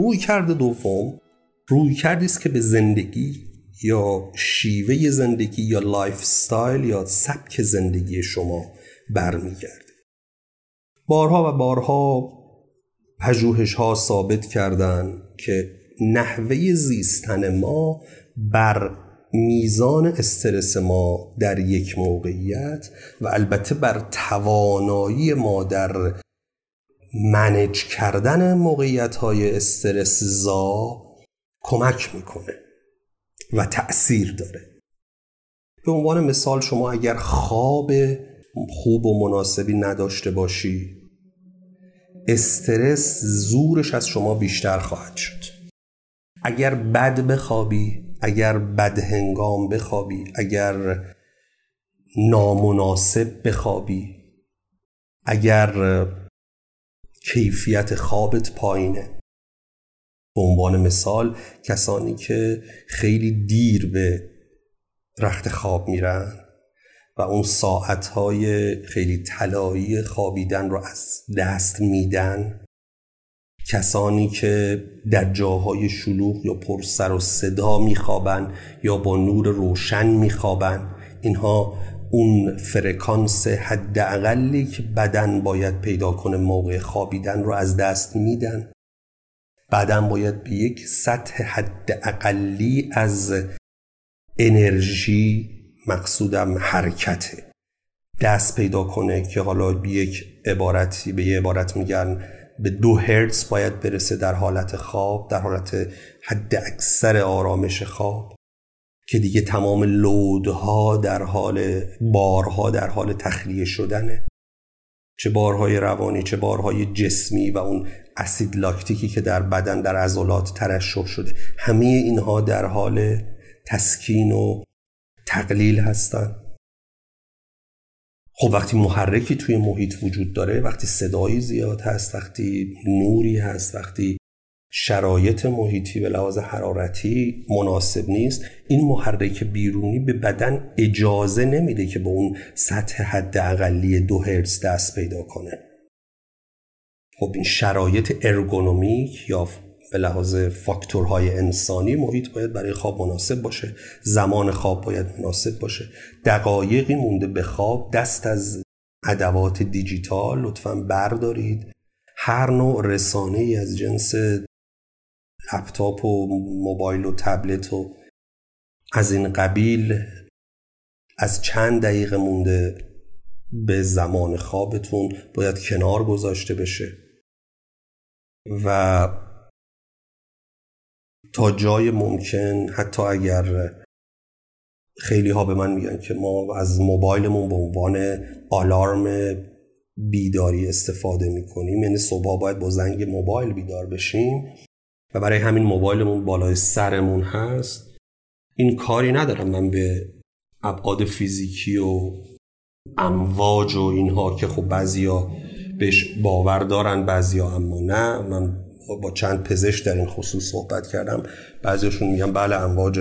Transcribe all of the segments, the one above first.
رویکرد دوم رویکردی است که به زندگی یا شیوه زندگی یا lifestyle یا سبک زندگی شما برمیگرده. بارها و بارها پژوهش ها ثابت کردن که نحوه زیستن ما بر میزان استرس ما در یک موقعیت و البته بر توانایی ما در منج کردن موقعیت های استرس زا کمک می‌کنه و تأثیر داره. به عنوان مثال شما اگر خواب خوب و مناسبی نداشته باشی استرس زورش از شما بیشتر خواهد شد. اگر بد بخوابی اگر بدهنگام بخوابی اگر نامناسب بخوابی اگر کیفیت خوابت پایینه. به عنوان مثال کسانی که خیلی دیر به رخت خواب میرن و اون ساعتهای خیلی طلایی خوابیدن رو از دست میدن کسانی که در جاهای شلوغ یا پر سر و صدا میخوابن یا با نور روشن میخوابن اینها اون فرکانس حداقلی که بدن باید پیدا کنه موقع خوابیدن رو از دست میدن. بعدا باید به یک سطح حداقلی از انرژی مقصودم حرکته دست پیدا کنه که حالا به یک عبارتی به یه عبارت میگن به دو هرتز باید برسه در حالت خواب در حالت حد اکثر آرامش خواب. که دیگه تمام لودها در حال بارها در حال تخلیه شدنه. چه بارهای روانی چه بارهای جسمی و اون اسید لاکتیکی که در بدن در عضلات ترشح شده. همه اینها در حال تسکین و تقلیل هستن. خب وقتی محرکی توی محیط وجود داره وقتی صدایی زیاد هست وقتی نوری هست وقتی شرایط محیطی به لحاظ حرارتی مناسب نیست. این محرک بیرونی به بدن اجازه نمیده که به اون سطح حد اقلی دو هرتز دست پیدا کنه. خب این شرایط ارگونومیک یا به لحاظ فاکتورهای انسانی محیط باید برای خواب مناسب باشه. زمان خواب باید مناسب باشه. دقایقی مونده به خواب. دست از ادوات دیجیتال لطفا بردارید. هر نوع رسانه ای از جنس لپتاپ و موبایل و تبلت و از این قبیل از چند دقیقه مونده به زمان خوابتون باید کنار گذاشته بشه. و تا جای ممکن حتی اگر خیلی ها به من میگن که ما از موبایلمون به عنوان آلارم بیداری استفاده می‌کنیم یعنی صبح باید با زنگ موبایل بیدار بشیم. و برای همین موبایلمون بالای سرمون هست. این کاری ندارم من به ابعاد فیزیکی و امواج و اینها که خب بعضیا بهش باور دارن بعضیا اما نه. من با چند پزشک در این خصوص صحبت کردم. بعضیشون میگن بله امواج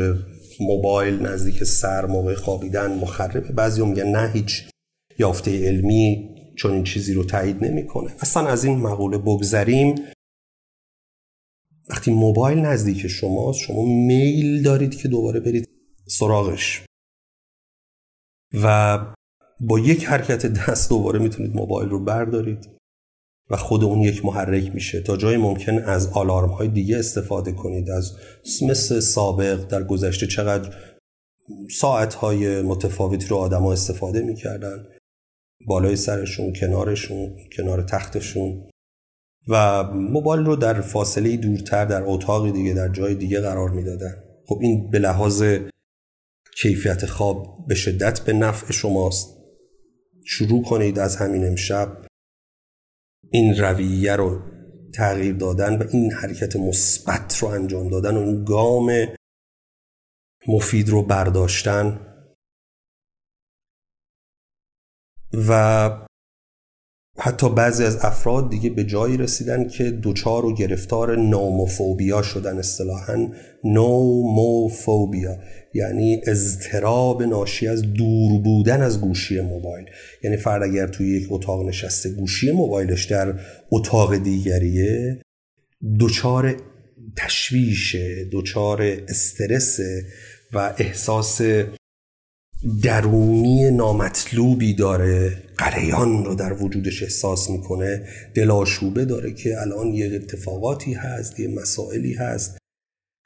موبایل نزدیک سر موقع خوابیدن مخربه بعضی میگن نه هیچ یافته علمی چون این چیزی رو تایید نمی‌کنه. اصلا از این مقوله بگذریم. وقتی موبایل نزدیک شماست شما میل دارید که دوباره برید سراغش. و با یک حرکت دست دوباره می‌تونید موبایل رو بردارید و خود اون یک محرک میشه. تا جای ممکن از آلارم های دیگه استفاده کنید از مثل سابق در گذشته چقدر ساعت های متفاوتی رو آدما استفاده می‌کردن. بالای سرشون کنارشون کنار تختشون. و موبایل رو در فاصله دورتر در اتاقی دیگه در جای دیگه قرار می‌دادن. خب این به لحاظ کیفیت خواب به شدت به نفع شماست. شروع کنید از همین امشب. این رویه رو تغییر دادن و این حرکت مثبت رو انجام دادن و این گام مفید رو برداشتن. و حتی بعضی از افراد دیگه به جایی رسیدن که دوچار و گرفتار نوموفوبیا شدن اصطلاحا. نوموفوبیا یعنی اضطراب ناشی از دور بودن از گوشی موبایل. یعنی فرد اگر توی یک اتاق نشسته گوشی موبایلش در اتاق دیگریه دوچار تشویش دچار استرس و احساس درونی نامطلوبی داره. قریان رو در وجودش احساس می‌کنه. دلاشوبه داره که الان یه اتفاقاتی هست یه مسائلی هست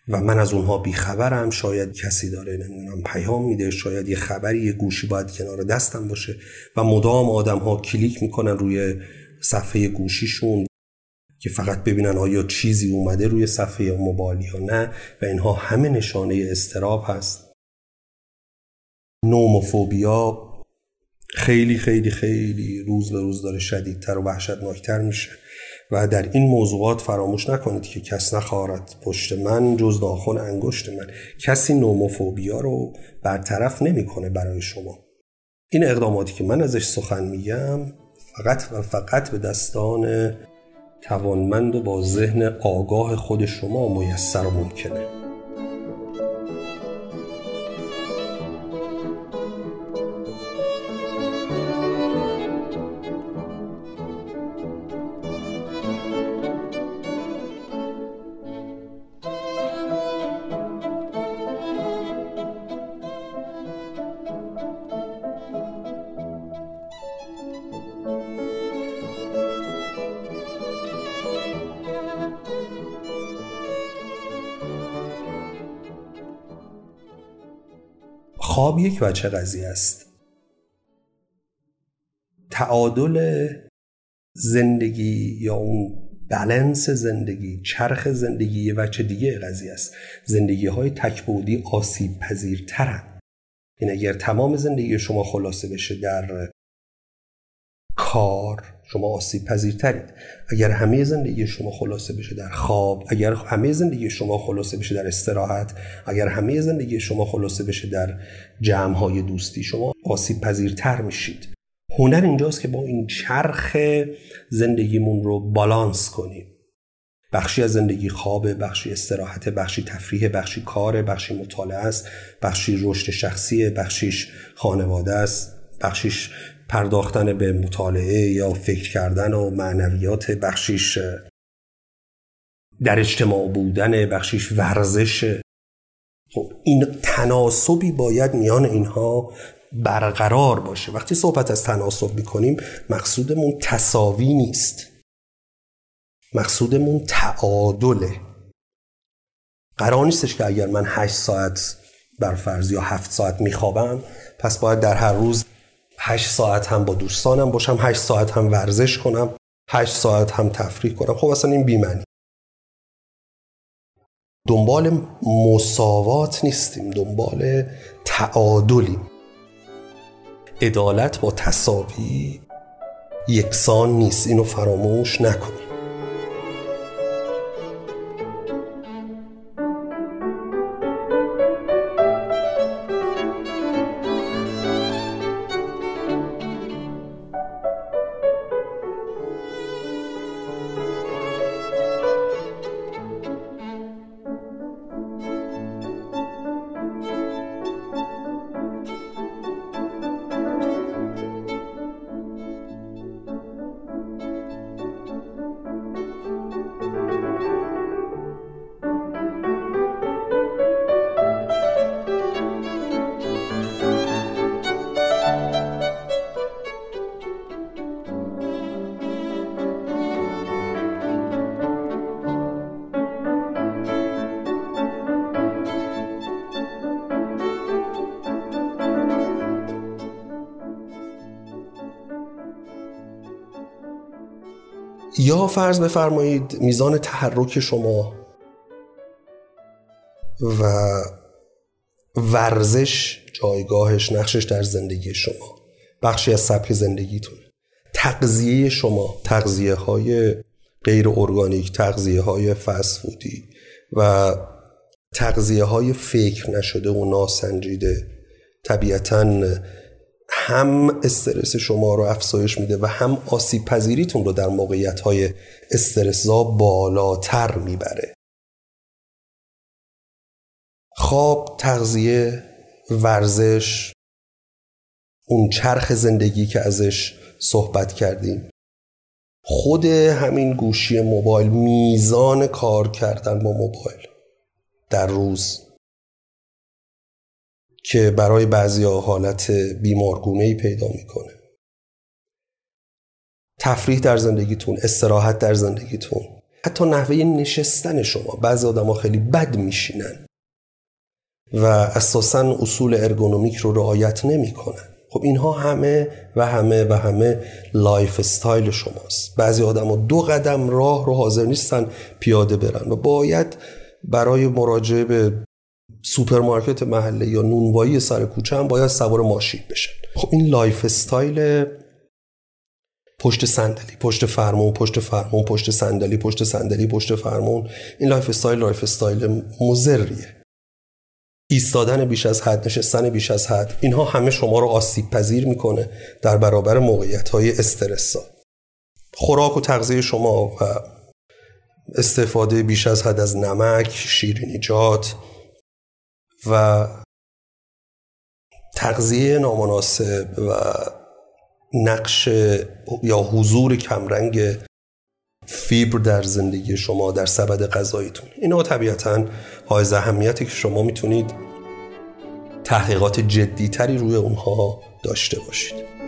و من از اونها بیخبرم. شاید کسی داره نمی‌دونم پیام میده. شاید یه خبری یه گوشی باید کنار دستم باشه و مدام آدم ها کلیک می‌کنن روی صفحه گوشیشون که فقط ببینن آیا چیزی اومده روی صفحه موبایل یا نه و اینها همه نشانه استراب هست. نوموفوبیا خیلی خیلی خیلی روز به روز داره شدیدتر و وحشتناکتر میشه و در این موضوعات فراموش نکنید که کس نخواهد پشت من جز ناخن انگشت من. کسی نوموفوبیا رو برطرف نمی‌کنه برای شما. این اقداماتی که من ازش سخن میگم فقط و فقط به دستان توانمند و با ذهن آگاه خود شما میسر و ممکنه. خواب یک وجه قضیه است. تعادل زندگی یا اون بلنس زندگی چرخ زندگی یه وجه دیگه قضیه است. زندگی های تکبودی آسیب پذیرترن این اگر تمام زندگی شما خلاصه بشه در کار شما آسیب پذیرترید. اگر همه زندگی شما خلاصه بشه در خواب اگر همه زندگی شما خلاصه بشه در استراحت اگر همه زندگی شما خلاصه بشه در جمع دوستی شما آسیب پذیرتر میشید. هنر اینجاست که با این چرخ زندگیمون رو بالانس کنیم. بخشی از زندگی خوابه بخشی استراحت بخشی تفریح بخشی کار بخشی مطالعه است بخشی رشد شخصیه بخشیش خانواده است بخشیش پرداختن به مطالعه یا فکر کردن و معنویات بخشیش در اجتماع بودن بخشیش ورزش. خب این تناسبی باید میان اینها برقرار باشه. وقتی صحبت از تناسب می‌کنیم مقصودمون تصاوی نیست. مقصودمون تعادله. قرار نیستش که اگر من هشت ساعت بر فرض یا هفت ساعت میخوابم پس باید در هر روز هشت ساعت هم با دوستانم باشم هشت ساعت هم ورزش کنم هشت ساعت هم تفریح کنم. خب اصلا این بیمنی دنبال مساوات نیستیم دنبال تعادلیم. عدالت با تصاوی یکسان نیست اینو فراموش نکنیم یا فرض بفرمایید میزان تحرک شما و ورزش جایگاهش نقشش در زندگی شما. بخشی از سبک زندگیتون. تغذیه شما تغذیه های غیر ارگانیک تغذیه های فسفودی و تغذیه های فکر نشده و ناسنجیده. طبیعتا هم استرس شما رو افزایش میده و هم آسیب پذیریتون رو در موقعیت های استرسزا بالاتر می‌بره. خواب تغذیه ورزش اون چرخ زندگی که ازش صحبت کردیم. خود همین گوشی موبایل میزان کار کردن با موبایل در روز. که برای بعضی حالت بیمارگونه ای پیدا می‌کنه. تفریح در زندگیتون استراحت در زندگیتون حتی نحوه نشستن شما. بعضی آدم خیلی بد میشینن و اساسا اصول ارگونومیک رو رعایت نمی‌کنن. خب اینها همه و همه و همه lifestyle شماست. بعضی آدم دو قدم راه رو حاضر نیستن پیاده برن و باید برای مراجعه به سوپرمارکت محله یا نونوایی سر کوچه هم باید سوار ماشین بشن خب این lifestyle پشت صندلی پشت فرمون پشت فرمون پشت صندلی پشت صندلی پشت فرمون. این lifestyle lifestyle مضریه ایستادن بیش از حد نشستن بیش از حد. اینها همه شما رو آسیب پذیر می‌کنه در برابر موقعیت های استرس‌زا خوراک و تغذیه شما و استفاده بیش از حد از نمک شیرینیجات و تغذیه نامناسب و نقش یا حضور کمرنگ فیبر در زندگی شما در سبد غذاییتون. اینا طبیعتا های اهمیتی که شما می‌تونید تحقیقات جدیتری روی اونها داشته باشید.